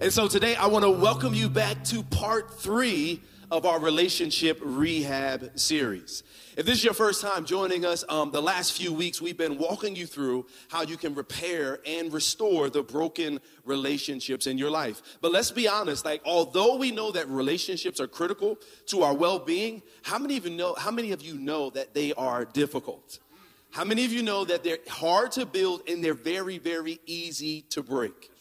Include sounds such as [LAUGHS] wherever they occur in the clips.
And so today I want to welcome you back to part three of our relationship rehab series. If this is your first time joining us, um, the last few weeks we've been walking you through how you can repair and restore the broken relationships in your life. But let's be honest, like although we know that relationships are critical to our well-being, how many of you know how many of you know that they are difficult? How many of you know that they're hard to build and they're very, very easy to break?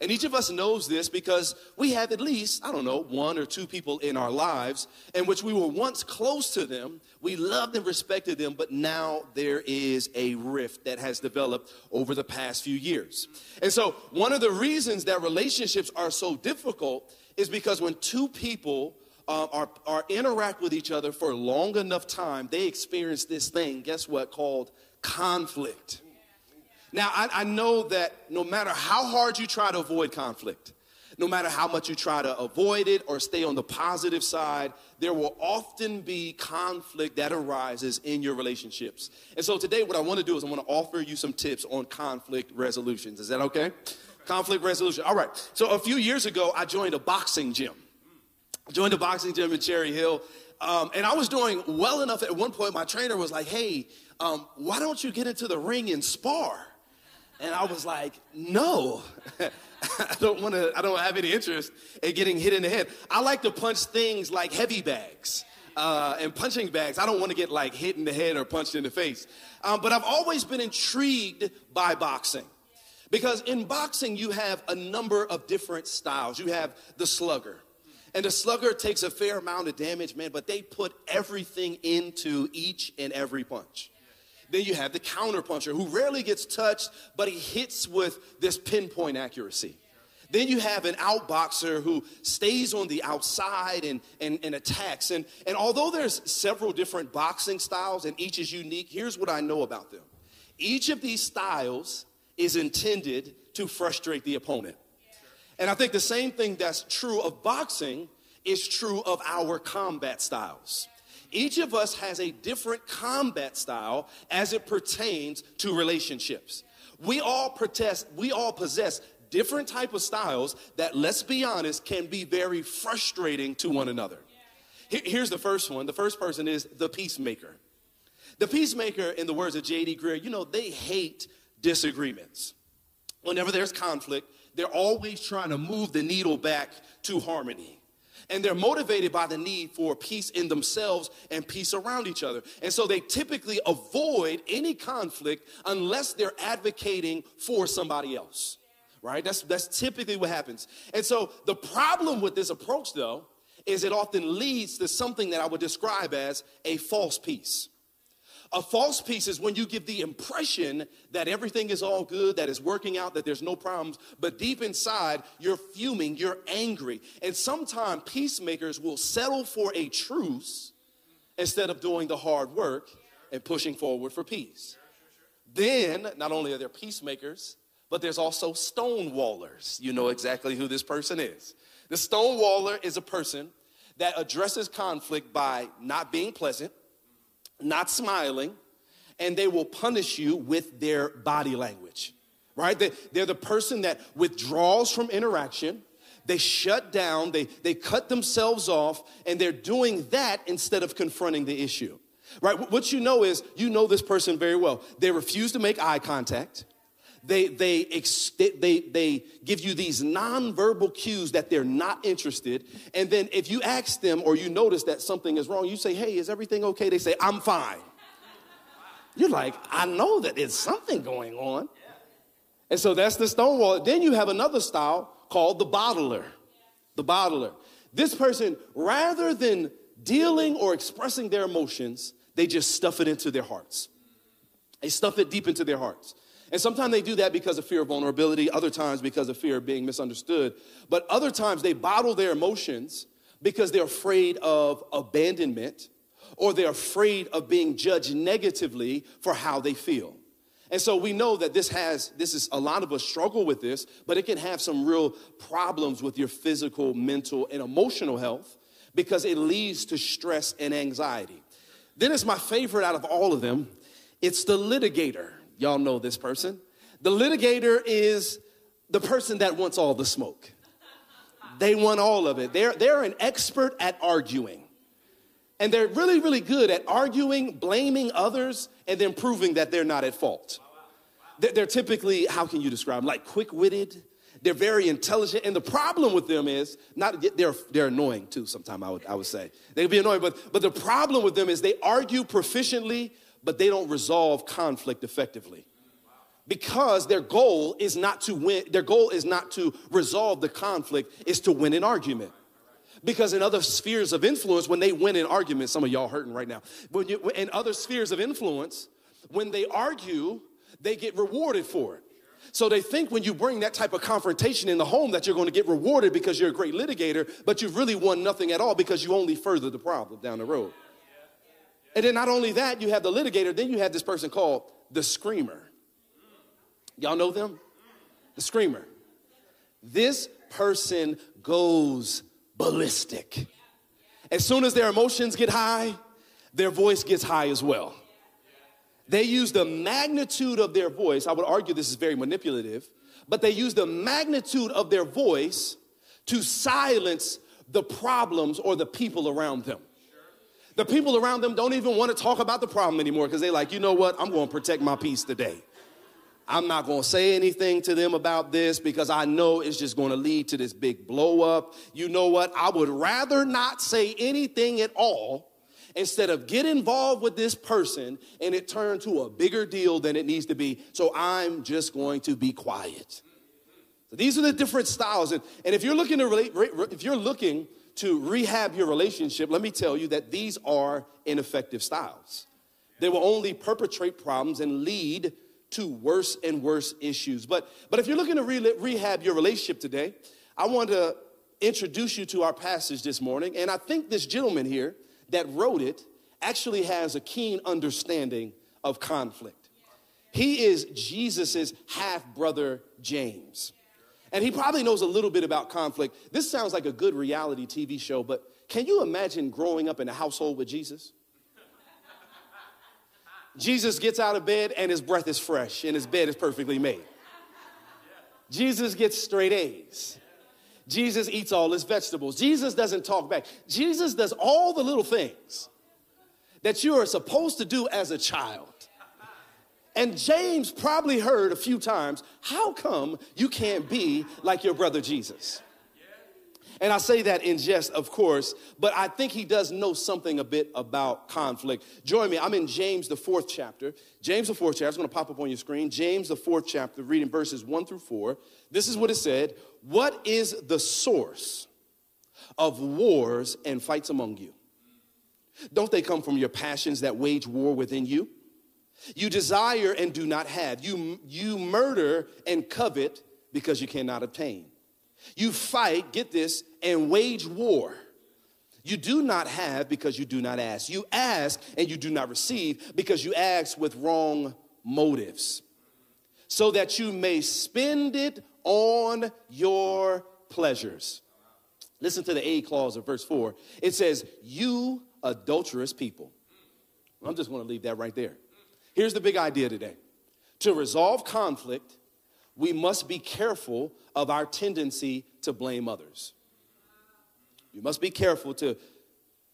And each of us knows this because we have at least, I don't know, one or two people in our lives in which we were once close to them, we loved and respected them, but now there is a rift that has developed over the past few years. And so, one of the reasons that relationships are so difficult is because when two people uh, are, are interact with each other for long enough time, they experience this thing, guess what, called conflict. Now, I, I, know that no matter how hard you try to avoid conflict, no matter how much you try to avoid it or stay on the positive side, there will often be conflict that arises in your relationships. And so today, what I want to do is I want to offer you some tips on conflict resolutions. Is that okay? Conflict resolution. All right. So a few years ago, I joined a boxing gym. I joined a boxing gym in Cherry Hill. Um, and I was doing well enough at one point, my trainer was like, hey, um, why don't you get into the ring and spar? And I was like, no, [LAUGHS] I don't want to, I don't have any interest in getting hit in the head. I like to punch things like heavy bags. Uh, and punching bags, I don't want to get like hit in the head or punched in the face. Um, but I've always been intrigued by boxing. Because in boxing, you have a number of different styles. You have the slugger. And the slugger takes a fair amount of damage, man, but they put everything into each and every punch. Then you have the counterpuncher who rarely gets touched, but he hits with this pinpoint accuracy. Then you have an outboxer who stays on the outside and, and, and attacks. And, and although there's several different boxing styles and each is unique, here's what I know about them. Each of these styles is intended to frustrate the opponent. And I think the same thing that's true of boxing is true of our combat styles. Each of us has a different combat style as it pertains to relationships. We all protest, we all possess different type of styles that let's be honest can be very frustrating to one another. Here's the first one. The first person is the peacemaker. The peacemaker, in the words of J.D. Greear, you know, they hate disagreements. Whenever there's conflict, they're always trying to move the needle back to harmony and they're motivated by the need for peace in themselves and peace around each other. And so they typically avoid any conflict unless they're advocating for somebody else. Right? That's that's typically what happens. And so the problem with this approach though is it often leads to something that I would describe as a false peace. A false peace is when you give the impression that everything is all good, that it's working out, that there's no problems, but deep inside, you're fuming, you're angry. And sometimes peacemakers will settle for a truce instead of doing the hard work and pushing forward for peace. Then, not only are there peacemakers, but there's also stonewallers. You know exactly who this person is. The stonewaller is a person that addresses conflict by not being pleasant not smiling, and they will punish you with their body language, right? They, they're the person that withdraws from interaction. They shut down, they, they cut themselves off, and they're doing that instead of confronting the issue, right? What you know is you know this person very well. They refuse to make eye contact they, they, ex- they, they give you these nonverbal cues that they're not interested. And then if you ask them or you notice that something is wrong, you say, Hey, is everything okay? They say, I'm fine. You're like, I know that there's something going on. And so that's the stonewall. Then you have another style called the bottler. The bottler. This person, rather than dealing or expressing their emotions, they just stuff it into their hearts. They stuff it deep into their hearts. And sometimes they do that because of fear of vulnerability, other times because of fear of being misunderstood. But other times they bottle their emotions because they're afraid of abandonment or they're afraid of being judged negatively for how they feel. And so we know that this has, this is a lot of us struggle with this, but it can have some real problems with your physical, mental, and emotional health because it leads to stress and anxiety. Then it's my favorite out of all of them. It's the litigator. Y'all know this person. The litigator is the person that wants all the smoke. They want all of it. They're, they're an expert at arguing. And they're really, really good at arguing, blaming others, and then proving that they're not at fault. They're typically, how can you describe them? Like quick witted. They're very intelligent. And the problem with them is not, they're, they're annoying too, sometimes I would, I would say. They can be annoying, but, but the problem with them is they argue proficiently, but they don't resolve conflict effectively because their goal is not to win their goal is not to resolve the conflict is to win an argument because in other spheres of influence, when they win an argument, some of y'all hurting right now. When you, in other spheres of influence, when they argue, they get rewarded for it. So they think when you bring that type of confrontation in the home that you're going to get rewarded because you're a great litigator, but you've really won nothing at all because you only further the problem down the road. And then not only that, you have the litigator, then you have this person called the screamer. Y'all know them? The screamer. This person goes ballistic. As soon as their emotions get high, their voice gets high as well. They use the magnitude of their voice. I would argue this is very manipulative, but they use the magnitude of their voice to silence the problems or the people around them. The people around them don't even want to talk about the problem anymore because they're like, you know what? I'm going to protect my peace today. I'm not going to say anything to them about this because I know it's just going to lead to this big blow up. You know what? I would rather not say anything at all instead of get involved with this person and it turn to a bigger deal than it needs to be. So I'm just going to be quiet. So these are the different styles. And, and if you're looking to relate, if you're looking to rehab your relationship, let me tell you that these are ineffective styles. They will only perpetrate problems and lead to worse and worse issues. But, but if you're looking to re- rehab your relationship today, I want to introduce you to our passage this morning. And I think this gentleman here that wrote it actually has a keen understanding of conflict. He is Jesus's half brother, James. And he probably knows a little bit about conflict. This sounds like a good reality TV show, but can you imagine growing up in a household with Jesus? Jesus gets out of bed and his breath is fresh and his bed is perfectly made. Jesus gets straight A's. Jesus eats all his vegetables. Jesus doesn't talk back. Jesus does all the little things that you are supposed to do as a child. And James probably heard a few times, how come you can't be like your brother Jesus? And I say that in jest, of course, but I think he does know something a bit about conflict. Join me. I'm in James, the fourth chapter. James, the fourth chapter. It's going to pop up on your screen. James, the fourth chapter, reading verses one through four. This is what it said What is the source of wars and fights among you? Don't they come from your passions that wage war within you? You desire and do not have. You, you murder and covet because you cannot obtain. You fight, get this, and wage war. You do not have because you do not ask. You ask and you do not receive because you ask with wrong motives, so that you may spend it on your pleasures. Listen to the A clause of verse 4. It says, You adulterous people. I'm just going to leave that right there. Here's the big idea today to resolve conflict, we must be careful of our tendency to blame others. You must be careful to,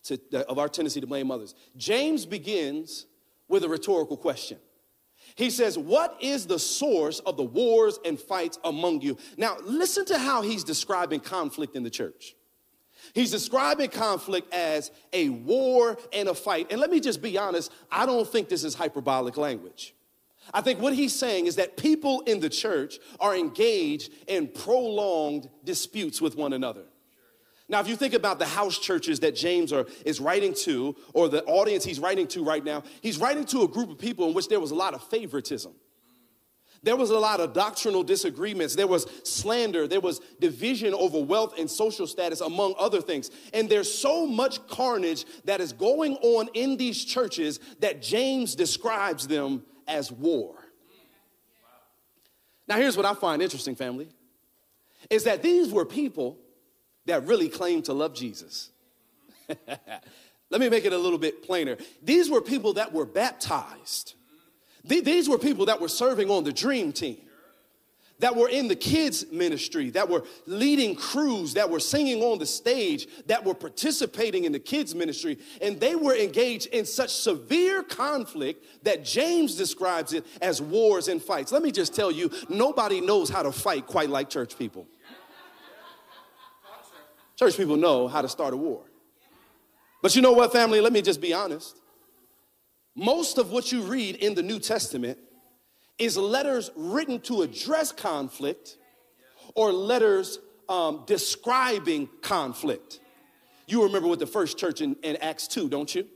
to, uh, of our tendency to blame others. James begins with a rhetorical question. He says, What is the source of the wars and fights among you? Now, listen to how he's describing conflict in the church. He's describing conflict as a war and a fight. And let me just be honest, I don't think this is hyperbolic language. I think what he's saying is that people in the church are engaged in prolonged disputes with one another. Now, if you think about the house churches that James are, is writing to, or the audience he's writing to right now, he's writing to a group of people in which there was a lot of favoritism. There was a lot of doctrinal disagreements. There was slander. There was division over wealth and social status, among other things. And there's so much carnage that is going on in these churches that James describes them as war. Now, here's what I find interesting, family, is that these were people that really claimed to love Jesus. [LAUGHS] Let me make it a little bit plainer. These were people that were baptized. These were people that were serving on the dream team. that were in the kids' ministry, that were leading crews, that were singing on the stage, that were participating in the kids' ministry, and they were engaged in such severe conflict that James describes it as wars and fights. Let me just tell you, nobody knows how to fight quite like church people. Church people know how to start a war. But you know what, family? Let me just be honest. Most of what you read in the New Testament is letters written to address conflict or letters um, describing conflict. You remember with the first church in, in Acts 2, don't you?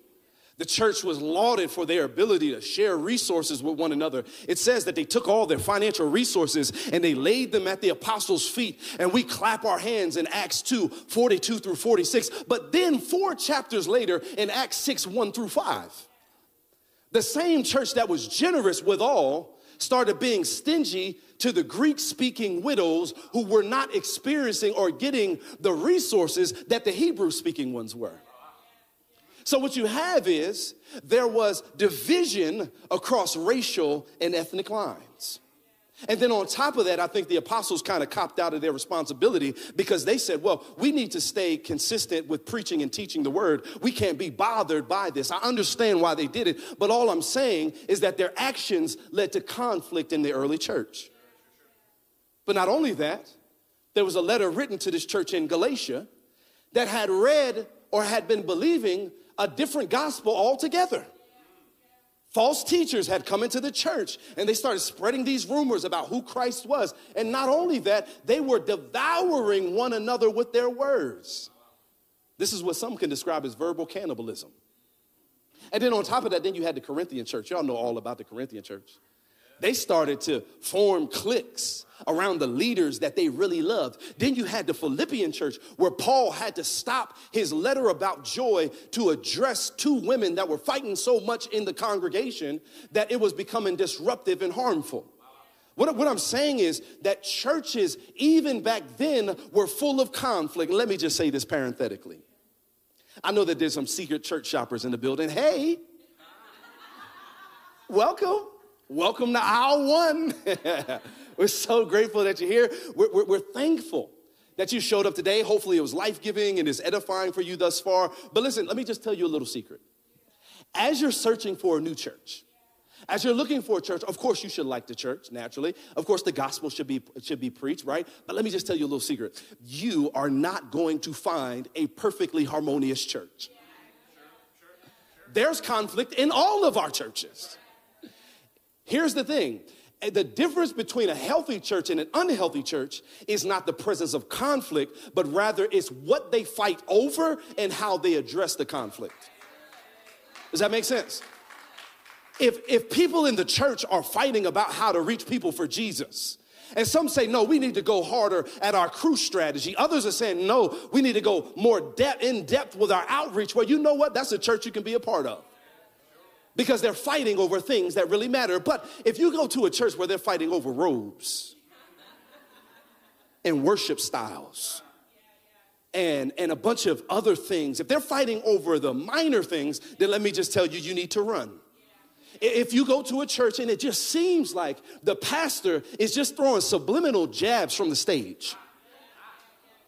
The church was lauded for their ability to share resources with one another. It says that they took all their financial resources and they laid them at the apostles' feet. And we clap our hands in Acts 2 42 through 46. But then, four chapters later, in Acts 6 1 through 5, the same church that was generous with all started being stingy to the Greek speaking widows who were not experiencing or getting the resources that the Hebrew speaking ones were. So, what you have is there was division across racial and ethnic lines. And then on top of that, I think the apostles kind of copped out of their responsibility because they said, well, we need to stay consistent with preaching and teaching the word. We can't be bothered by this. I understand why they did it, but all I'm saying is that their actions led to conflict in the early church. But not only that, there was a letter written to this church in Galatia that had read or had been believing a different gospel altogether. False teachers had come into the church and they started spreading these rumors about who Christ was. And not only that, they were devouring one another with their words. This is what some can describe as verbal cannibalism. And then on top of that, then you had the Corinthian church. Y'all know all about the Corinthian church they started to form cliques around the leaders that they really loved. Then you had the Philippian church where Paul had to stop his letter about joy to address two women that were fighting so much in the congregation that it was becoming disruptive and harmful. What, what I'm saying is that churches, even back then, were full of conflict. Let me just say this parenthetically. I know that there's some secret church shoppers in the building. Hey, welcome. Welcome to aisle one. [LAUGHS] we're so grateful that you're here. We're, we're, we're, thankful that you showed up today. Hopefully, it was life giving and is edifying for you thus far. But listen, let me just tell you a little secret. As you're searching for a new church, as you're looking for a church, of course, you should like the church, naturally. Of course, the gospel should be, should be preached, right? But let me just tell you a little secret. You are not going to find a perfectly harmonious church. There's conflict in all of our churches. Here's the thing the difference between a healthy church and an unhealthy church is not the presence of conflict, but rather it's what they fight over and how they address the conflict. Does that make sense? If, if people in the church are fighting about how to reach people for Jesus, and some say, no, we need to go harder at our crews strategy. Others are saying, no, we need to go more depth, in depth with our outreach. Well, you know what? That's a church you can be a part of because they're fighting over things that really matter. But if you go to a church where they're fighting over robes and worship styles and, and a bunch of other things, if they're fighting over the minor things, then let me just tell you, you need to run. If you go to a church and it just seems like the pastor is just throwing subliminal jabs from the stage,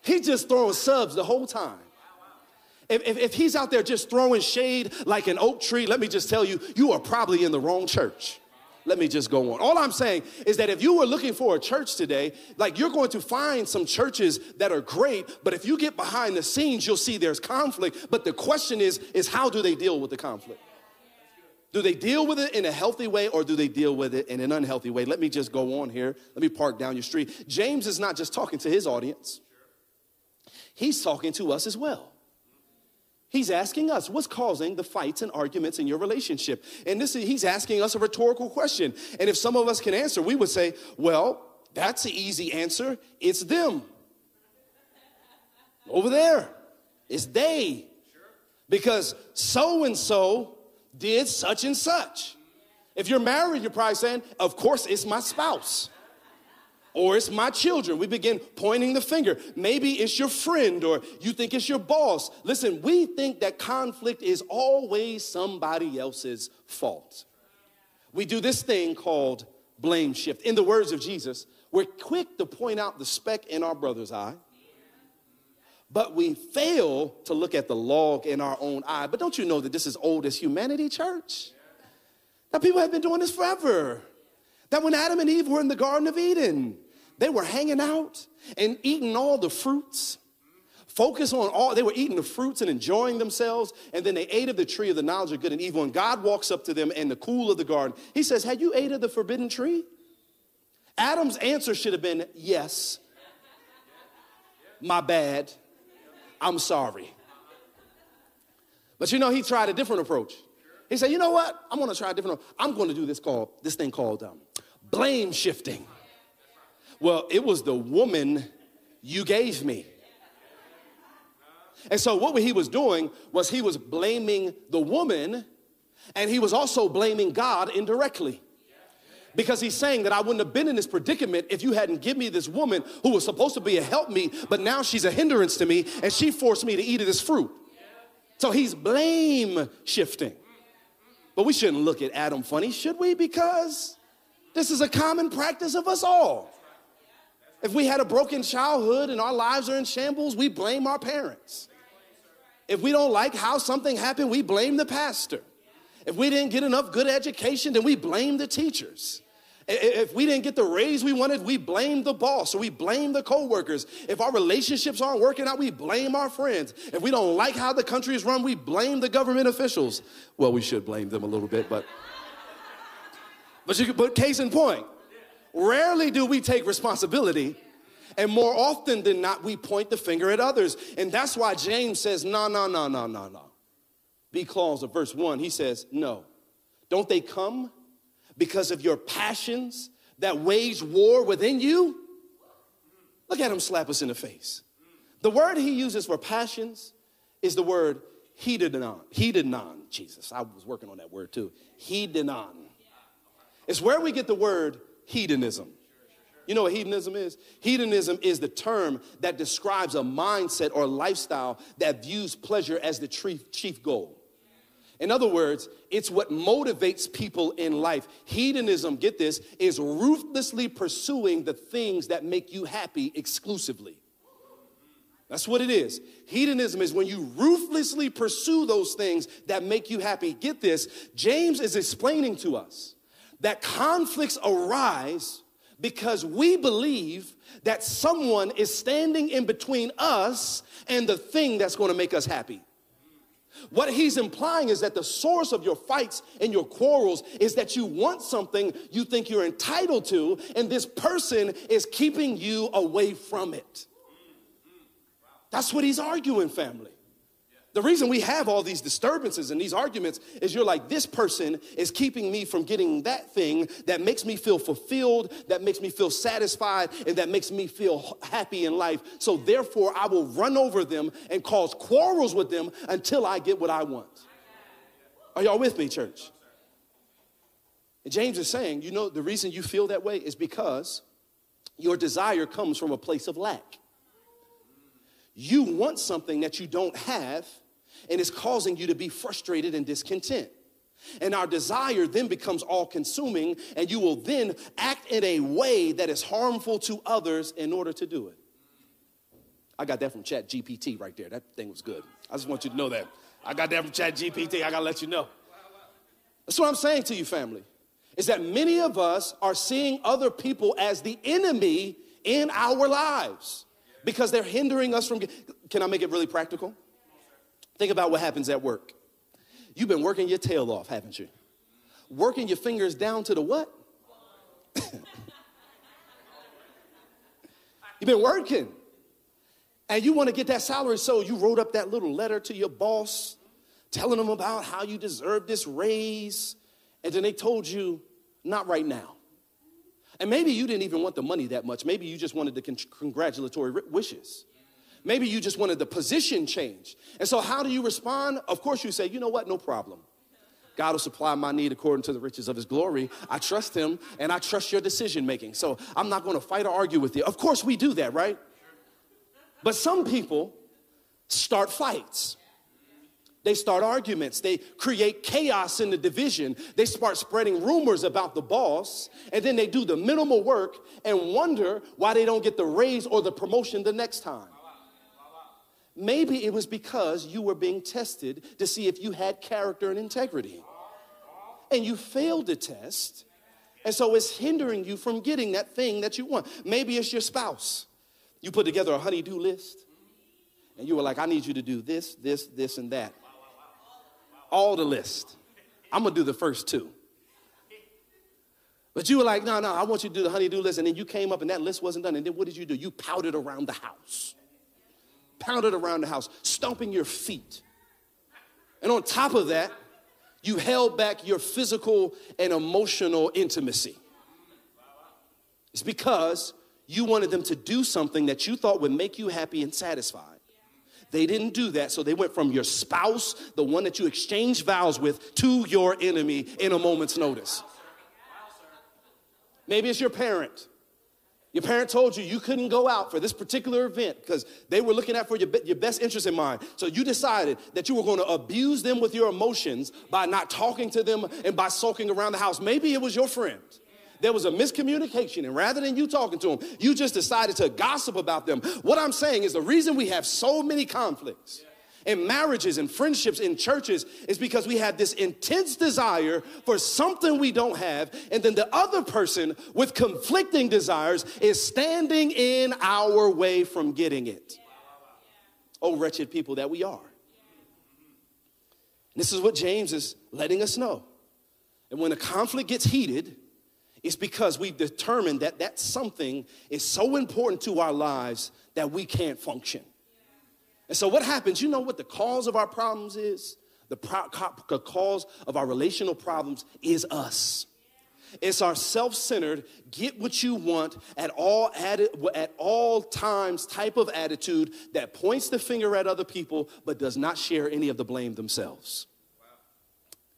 he's just throwing subs the whole time if, if, if he's out there just throwing shade like an oak tree, let me just tell you, you are probably in the wrong church. Let me just go on. All I'm saying is that if you were looking for a church today, like you're going to find some churches that are great, but if you get behind the scenes, you'll see there's conflict. But the question is, is how do they deal with the conflict? Do they deal with it in a healthy way or do they deal with it in an unhealthy way? Let me just go on here. Let me park down your street. James is not just talking to his audience, he's talking to us as well. He's asking us, what's causing the fights and arguments in your relationship? And this is, he's asking us a rhetorical question. And if some of us can answer, we would say, well, that's the easy answer. It's them. Over there. It's they. Because so and so did such and such. If you're married, you're probably saying, of course, it's my spouse or it's my children. We begin pointing the finger. Maybe it's your friend or you think it's your boss. Listen, we think that conflict is always somebody else's fault. We do this thing called blame shift. In the words of Jesus, We're quick to point out the speck in our brother's eye, but we fail to look at the log in our own eye. But don't you know that this is old as humanity, church? That people have been doing this forever. That when Adam and Eve were in the Garden of Eden, they were hanging out and eating all the fruits. Focus on all, they were eating the fruits and enjoying themselves, and then they ate of the tree of the knowledge of good and evil. And God walks up to them in the cool of the garden. He says, Had you ate of the forbidden tree? Adam's answer should have been, Yes. My bad. I'm sorry. But you know, he tried a different approach. He said, You know what? I'm gonna try a different. I'm gonna do this called this thing called um, blame shifting. Well, it was the woman you gave me. And so, what he was doing was he was blaming the woman and he was also blaming God indirectly. Because he's saying that I wouldn't have been in this predicament if you hadn't given me this woman who was supposed to be a help me, but now she's a hindrance to me and she forced me to eat of this fruit. So he's blame shifting. But we shouldn't look at Adam funny, should we? Because this is a common practice of us all. If we had a broken childhood and our lives are in shambles, we blame our parents. If we don't like how something happened, we blame the pastor. If we didn't get enough good education, then we blame the teachers. If we didn't get the raise we wanted, we blame the boss or we blame the coworkers. If our relationships aren't working out, we blame our friends. If we don't like how the country is run, we blame the government officials. Well, we should blame them a little bit, but but you but case in point, rarely do we take responsibility. And more often than not, we point the finger at others. And that's why James says, no, no, no, no, no, no. B clause of verse 1, he says, no. Don't they come because of your passions that wage war within you? Look at him slap us in the face. The word he uses for passions is the word hedonon. Hedonon, Jesus. I was working on that word too. Hedonon. It's where we get the word hedonism. You know what hedonism is? Hedonism is the term that describes a mindset or lifestyle that views pleasure as the chief goal. In other words, it's what motivates people in life. Hedonism, get this, is ruthlessly pursuing the things that make you happy exclusively. That's what it is. Hedonism is when you ruthlessly pursue those things that make you happy. Get this, James is explaining to us that conflicts arise because we believe that someone is standing in between us and the thing that's going to make us happy. What he's implying is that the source of your fights and your quarrels is that you want something you think you're entitled to, and this person is keeping you away from it. That's what he's arguing, family. The reason we have all these disturbances and these arguments is you're like, this person is keeping me from getting that thing that makes me feel fulfilled, that makes me feel satisfied, and that makes me feel happy in life. So therefore, I will run over them and cause quarrels with them until I get what I want. Are y'all with me, church? And James is saying, you know, the reason you feel that way is because your desire comes from a place of lack. You want something that you don't have and it's causing you to be frustrated and discontent. And our desire then becomes all consuming, and you will then act in a way that is harmful to others in order to do it. I got that from Chat GPT right there. That thing was good. I just want you to know that. I got that from Chat GPT. I gotta let you know. That's what I'm saying to you, family, is that many of us are seeing other people as the enemy in our lives because they're hindering us from. Can I make it really practical? Think about what happens at work. You've been working your tail off, haven't you? Working your fingers down to the what? [LAUGHS] You've been working. And you want to get that salary, so you wrote up that little letter to your boss telling them about how you deserve this raise. And then they told you, not right now. And maybe you didn't even want the money that much. Maybe you just wanted the con- congratulatory wishes. Maybe you just wanted the position change. And so, how do you respond? Of course, you say, you know what, no problem. God will supply my need according to the riches of his glory. I trust him and I trust your decision making. So, I'm not going to fight or argue with you. Of course, we do that, right? But some people start fights. They start arguments. They create chaos in the division. They start spreading rumors about the boss. And then they do the minimal work and wonder why they don't get the raise or the promotion the next time. Maybe it was because you were being tested to see if you had character and integrity. And you failed the test. And so it's hindering you from getting that thing that you want. Maybe it's your spouse. You put together a honey-do list. And you were like, I need you to do this, this, this, and that all the list. I'm gonna do the first two. But you were like, no, no, I want you to do the honey-do list. And then you came up and that list wasn't done. And then what did you do? You pouted around the house. Pounded around the house, stomping your feet. And on top of that, you held back your physical and emotional intimacy. It's because you wanted them to do something that you thought would make you happy and satisfied. They didn't do that, so they went from your spouse, the one that you exchanged vows with, to your enemy in a moment's notice. Maybe it's your parent. Your parent told you you couldn't go out for this particular event because they were looking out for your, your best interest in mind. So you decided that you were going to abuse them with your emotions by not talking to them and by sulking around the house. Maybe it was your friend there was a miscommunication, and rather than you talking to them, you just decided to gossip about them. What I'm saying is the reason we have so many conflicts in marriages and friendships in churches is because we have this intense desire for something we don't have, and then the other person with conflicting desires is standing in our way from getting it. Oh, wretched people that we are. This is what James is letting us know. And when a conflict gets heated, it's because we've determined that that something is so important to our lives that we can't function. And so, what happens? You know what the cause of our problems is? The, pro- cause of our relational problems is us. It's our self-centered, get what you want at all atti- at all times type of attitude that points the finger at other people but does not share any of the blame themselves. Wow.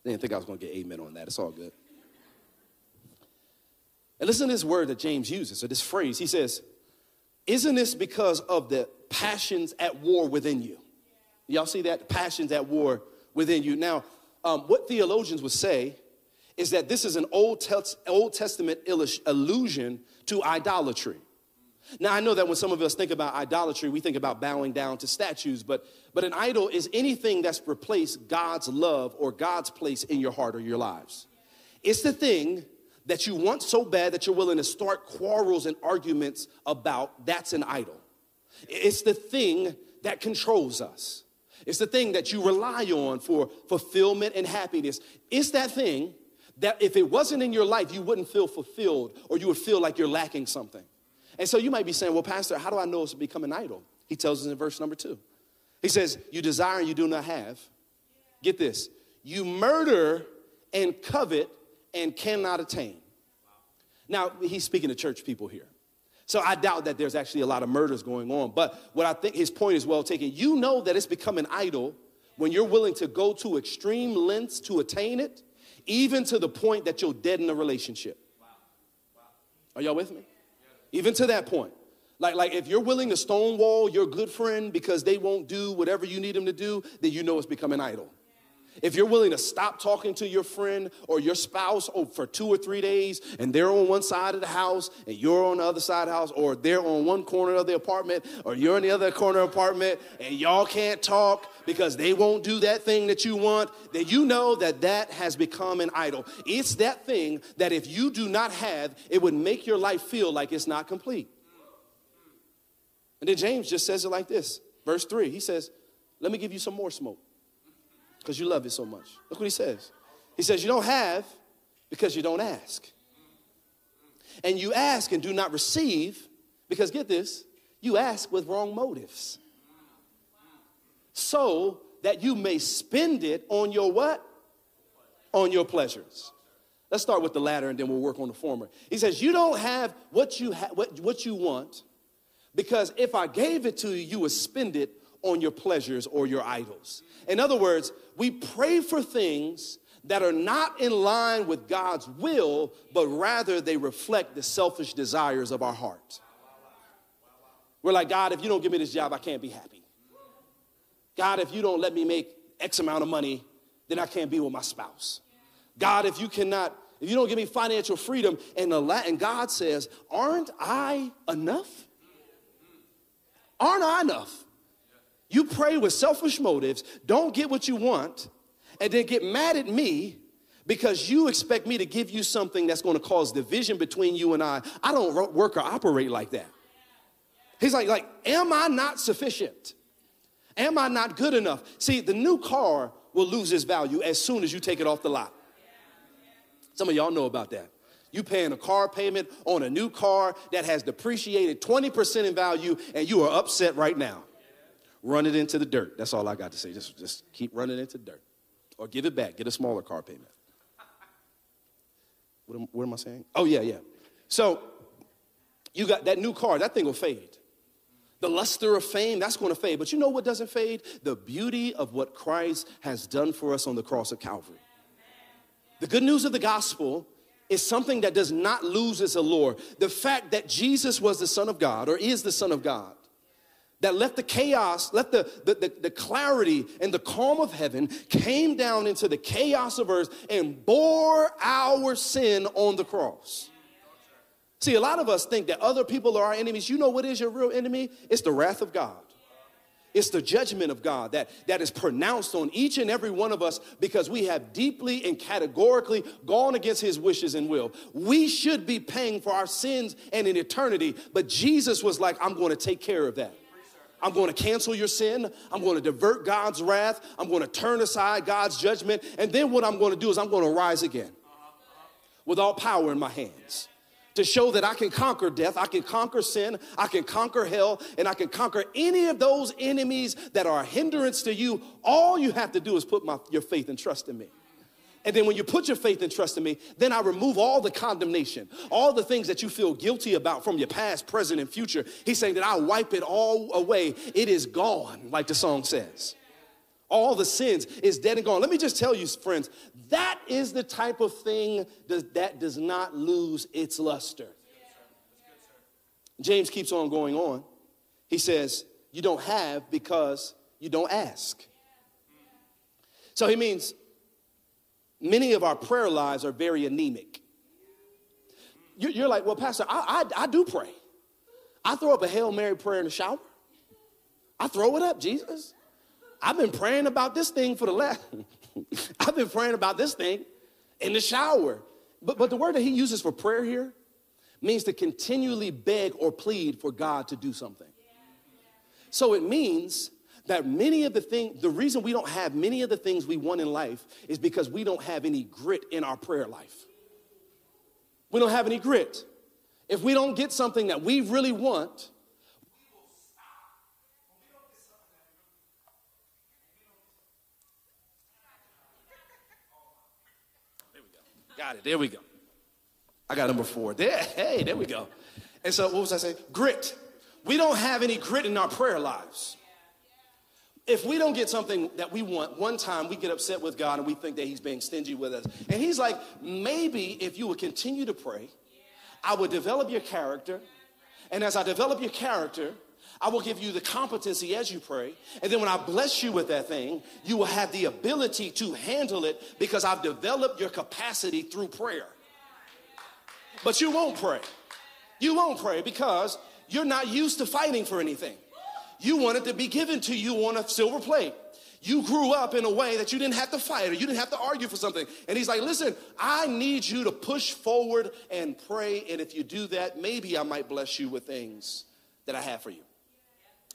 Didn't think I was going to get amen on that. It's all good. And listen to this word that James uses, or this phrase. He says, Isn't this because of the passions at war within you? Y'all see that? Passions at war within you. Now, um, what theologians would say is that this is an Old, Old Testament allusion to idolatry. Now, I know that when some of us think about idolatry, we think about bowing down to statues, but, but an idol is anything that's replaced God's love or God's place in your heart or your lives. It's the thing that you want so bad that you're willing to start quarrels and arguments about, that's an idol. It's the thing that controls us. It's the thing that you rely on for fulfillment and happiness. It's that thing that if it wasn't in your life, you wouldn't feel fulfilled or you would feel like you're lacking something. And so you might be saying, well, Pastor, how do I know it's become an idol? He tells us in verse number two. He says, You desire and you do not have. Get this. You murder and covet and cannot attain. Now, he's speaking to church people here. So I doubt that there's actually a lot of murders going on. But what I think his point is well taken. You know that it's become an idol when you're willing to go to extreme lengths to attain it, even to the point that you're dead in a relationship. Are y'all with me? Even to that point. Like, like if you're willing to stonewall your good friend because they won't do whatever you need them to do, then you know it's become an idol. If you're willing to stop talking to your friend or your spouse for two or three days and they're on one side of the house and you're on the other side of the house, or they're on one corner of the apartment or you're in the other corner of the apartment and y'all can't talk because they won't do that thing that you want, then you know that that has become an idol. It's that thing that if you do not have, it would make your life feel like it's not complete. And then James just says it like this, verse 3. He says, Let me give you some more smoke because you love it so much. Look what he says. He says, You don't have because you don't ask. And you ask and do not receive because, get this, you ask with wrong motives. So that you may spend it on your what? On your pleasures. Let's start with the latter and then we'll work on the former. He says, You don't have what you, ha- what, what you want because if I gave it to you, you would spend it on your pleasures or your idols. In other words, we pray for things that are not in line with God's will, but rather they reflect the selfish desires of our heart. We're like, God, if you don't give me this job, I can't be happy. God, if you don't let me make X amount of money, then I can't be with my spouse. God, if you cannot, if you don't give me financial freedom, and the Latin God says, aren't I enough? Aren't I enough? You pray with selfish motives, don't get what you want, and then get mad at me because you expect me to give you something that's going to cause division between you and I. I don't work or operate like that. He's like, like, am I not sufficient? Am I not good enough? See, the new car will lose its value as soon as you take it off the lot. Some of y'all know about that. You paying a car payment on a new car that has depreciated 20% in value and you are upset right now. Run it into the dirt. That's all I got to say. Just, just keep running into dirt. Or give it back. Get a smaller car payment. What am, what am I saying? Oh, yeah, yeah. So you got that new car, that thing will fade. The luster of fame, that's going to fade. But you know what doesn't fade? The beauty of what Christ has done for us on the cross of Calvary. The good news of the gospel is something that does not lose its allure. The fact that Jesus was the Son of God or is the Son of God, that left the chaos, left the, the, the, the, clarity and the calm of heaven, came down into the chaos of earth and bore our sin on the cross. See, a lot of us think that other people are our enemies. You know what is your real enemy? It's the wrath of God. It's the judgment of God that, that is pronounced on each and every one of us because we have deeply and categorically gone against his wishes and will. We should be paying for our sins and in eternity, but Jesus was like, I'm going to take care of that. I'm going to cancel your sin. I'm going to divert God's wrath. I'm going to turn aside God's judgment. And then what I'm going to do is I'm going to rise again with all power in my hands to show that I can conquer death, I can conquer sin, I can conquer hell, and I can conquer any of those enemies that are a hindrance to you. All you have to do is put my, your faith and trust in me. And then when you put your faith and trust in me, then I remove all the condemnation, all the things that you feel guilty about from your past, present, and future. He's saying that I wipe it all away. It is gone, like the song says all the sins is dead and gone. Let me just tell you, friends, that is the type of thing that does not lose its luster. James keeps on going on. He says, You don't have because you don't ask. So he means many of our prayer lives are very anemic. You're like, Well, Pastor, I, I, I do pray. I throw up a Hail Mary prayer in the shower. I throw it up, Jesus. I've been praying about this thing for the last, [LAUGHS] I've been praying about this thing in the shower. But, but the word that he uses for prayer here means to continually beg or plead for God to do something. So it means that many of the things, the reason we don't have many of the things we want in life is because we don't have any grit in our prayer life. We don't have any grit. If we don't get something that we really want, we will stop. there we go. Got it. There we go. I got number four. There, hey, there we go. And so, what was I saying? Grit. We don't have any grit in our prayer lives. If we don't get something that we want, one time we get upset with God and we think that He's being stingy with us. And He's like, maybe if you would continue to pray, I would develop your character. And as I develop your character, I will give you the competency as you pray. And then when I bless you with that thing, you will have the ability to handle it because I've developed your capacity through prayer. But you won't pray. You won't pray because you're not used to fighting for anything. You want it to be given to you on a silver plate. You grew up in a way that you didn't have to fight or you didn't have to argue for something. And he's like, listen, I need you to push forward and pray. And if you do that, maybe I might bless you with things that I have for you.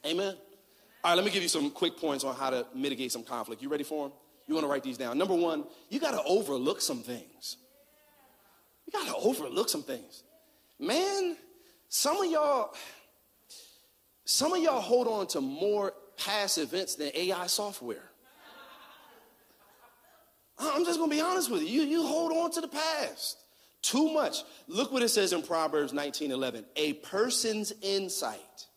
Amen? All right, let me give you some quick points on how to mitigate some conflict. You ready for them? You want to write these down. Number one, you got to overlook some things. You got to overlook some things. Man, some of y'all, some of y'all hold on to more past events than AI software. I'm just gonna be honest with you. You, you hold on to the past too much. Look what it says in Proverbs 19 11. A person's insight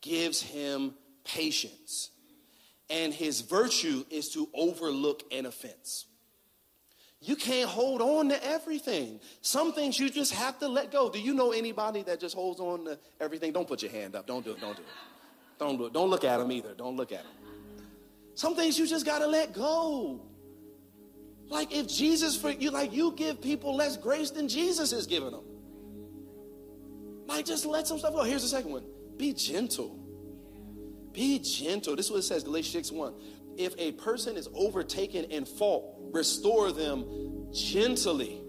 gives him patience. And his virtue is to overlook an offense. You can't hold on to everything. Some things you just have to let go. Do you know anybody that just holds on to everything? Don't put your hand up. Don't do it. Don't do it. Don't do it. Don't look at them either. Don't look at them. Some things you just got to let go. Like if Jesus for you, like you give people less grace than Jesus is giving them. Like just let some stuff go. Here's the second one. Be gentle. Be gentle. This is what it says, Galatians 6 1. If a person is overtaken in fault, restore them gently.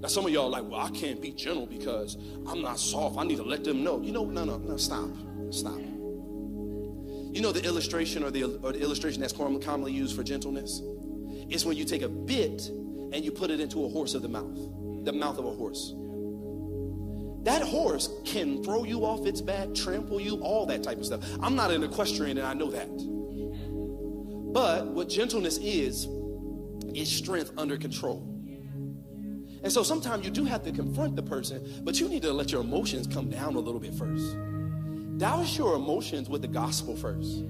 Now, some of y'all like, well, I can't be gentle because I'm not soft. I need to let them know. You know, no, no, no, stop. Stop. You know the illustration or the, or the illustration that's commonly used for gentleness? It's when you take a bit and you put it into a horse of the mouth, the mouth of a horse. That horse can throw you off its back, trample you, all that type of stuff. I'm not an equestrian and I know that. But what gentleness is, is strength under control. And so sometimes you do have to confront the person, but you need to let your emotions come down a little bit first. Douse your emotions with the gospel first.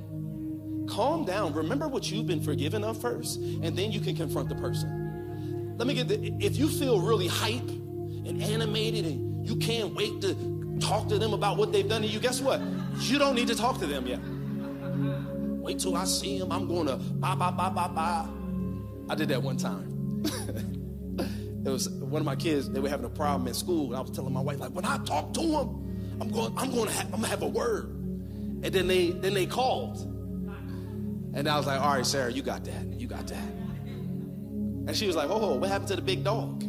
Calm down. Remember what you've been forgiven of first, and then you can confront the person. Let me get the, if you feel really hype and animated and you can't wait to talk to them about what they've done to you, guess what? You don't need to talk to them yet. Wait till I see him. I'm going to bye, bye, bye, bye, bye. I did that one time. [LAUGHS] it was one of my kids, they were having a problem in school. And I was telling my wife, like, when I talk to them, I'm going, I'm going to have, I'm to have a word. And then they, then they called. And I was like, all right, Sarah, you got that. You got that. And she was like, oh, what happened to the big dog?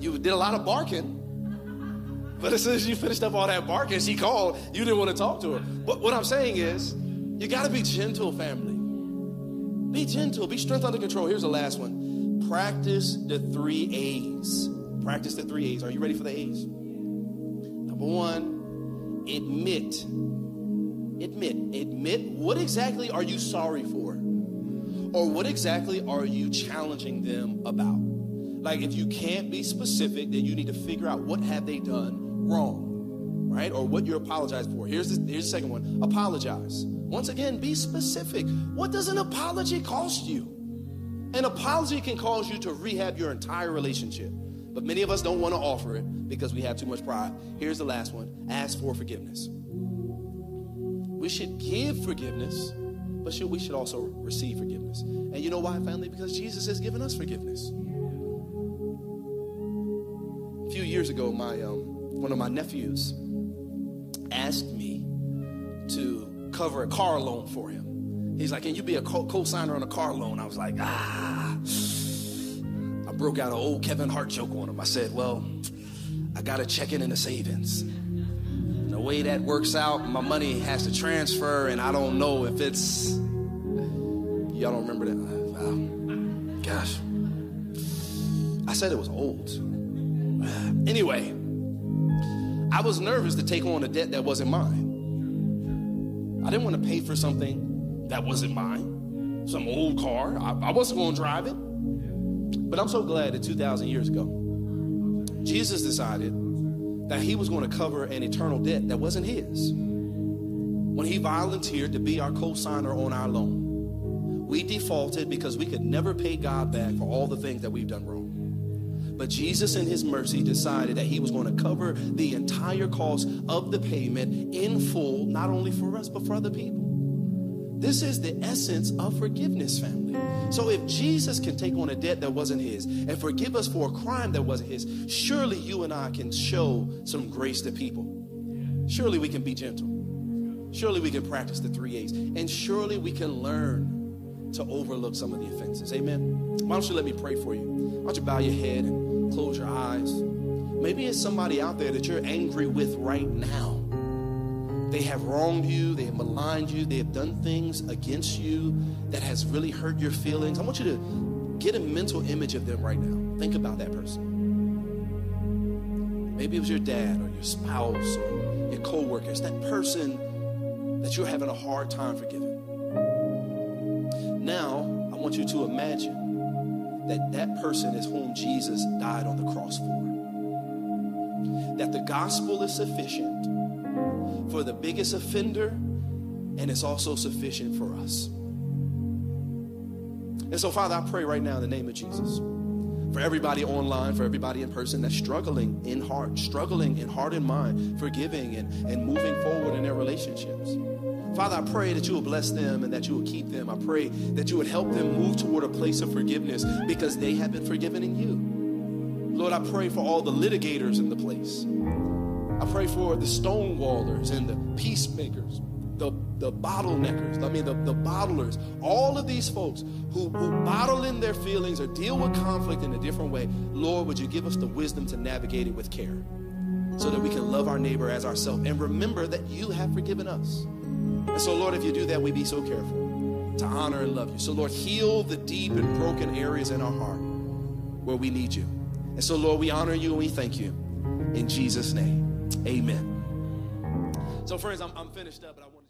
You did a lot of barking. But as soon as you finished up all that barking, she called, you didn't want to talk to her. But what I'm saying is, you got to be gentle, family. Be gentle, be strength under control. Here's the last one practice the three A's. Practice the three A's. Are you ready for the A's? Number one, admit admit. Admit what exactly are you sorry for? Or what exactly are you challenging them about? Like if you can't be specific, then you need to figure out what have they done wrong, right? Or what you're apologizing for. Here's the, here's the second one. Apologize. Once again, be specific. What does an apology cost you? An apology can cause you to rehab your entire relationship. But many of us don't want to offer it because we have too much pride. Here's the last one ask for forgiveness. We should give forgiveness, but should, we should also receive forgiveness. And you know why, family? Because Jesus has given us forgiveness. A few years ago, my um, one of my nephews asked me cover a car loan for him. He's like, "Can you be a co-signer on a car loan?" I was like, "Ah." I broke out an old Kevin Hart joke on him. I said, "Well, I got to check in in the savings." the way that works out, my money has to transfer, and I don't know if it's. Y'all don't remember that? Gosh. I said it was old. Anyway, I was nervous to take on a debt that wasn't mine. I didn't want to pay for something that wasn't mine, some old car. I, I wasn't going to drive it. But I'm so glad that 2,000 years ago, Jesus decided that he was going to cover an eternal debt that wasn't his. When he volunteered to be our co signer on our loan, we defaulted because we could never pay God back for all the things that we've done wrong. But Jesus, in his mercy, decided that he was going to cover the entire cost of the payment in full, not only for us, but for other people. This is the essence of forgiveness, family. So if Jesus can take on a debt that wasn't his and forgive us for a crime that wasn't his, surely you and I can show some grace to people. Surely we can be gentle. Surely we can practice the three A's. And surely we can learn to overlook some of the offenses. Amen. Why don't you let me pray for you? Why don't you bow your head and close your eyes? Maybe it's somebody out there that you're angry with right now. They have wronged you, they have maligned you, they have done things against you that has really hurt your feelings. I want you to get a mental image of them right now. Think about that person. Maybe it was your dad or your spouse or your coworkers, that person that you're having a hard time forgiving. Now, I want you to imagine that that person is whom Jesus died on the cross for. That the gospel is sufficient for the biggest offender, and it's also sufficient for us. And so, Father, I pray right now in the name of Jesus for everybody online, for everybody in person that's struggling in heart, struggling in heart and mind, forgiving and, and moving forward in their relationships. Father, I pray that you will bless them and that you will keep them. I pray that you would help them move toward a place of forgiveness because they have been forgiven in you. Lord, I pray for all the litigators in the place. I pray for the stonewallers and the peacemakers, the, the bottleneckers, I mean, the, the bottlers, all of these folks who, who bottle in their feelings or deal with conflict in a different way. Lord, would you give us the wisdom to navigate it with care so that we can love our neighbor as ourselves and remember that you have forgiven us. And so, Lord, if you do that, we be so careful to honor and love you. So, Lord, heal the deep and broken areas in our heart where we need you. And so, Lord, we honor you and we thank you. In Jesus' name, amen. So, friends, I'm, I'm finished up, but I want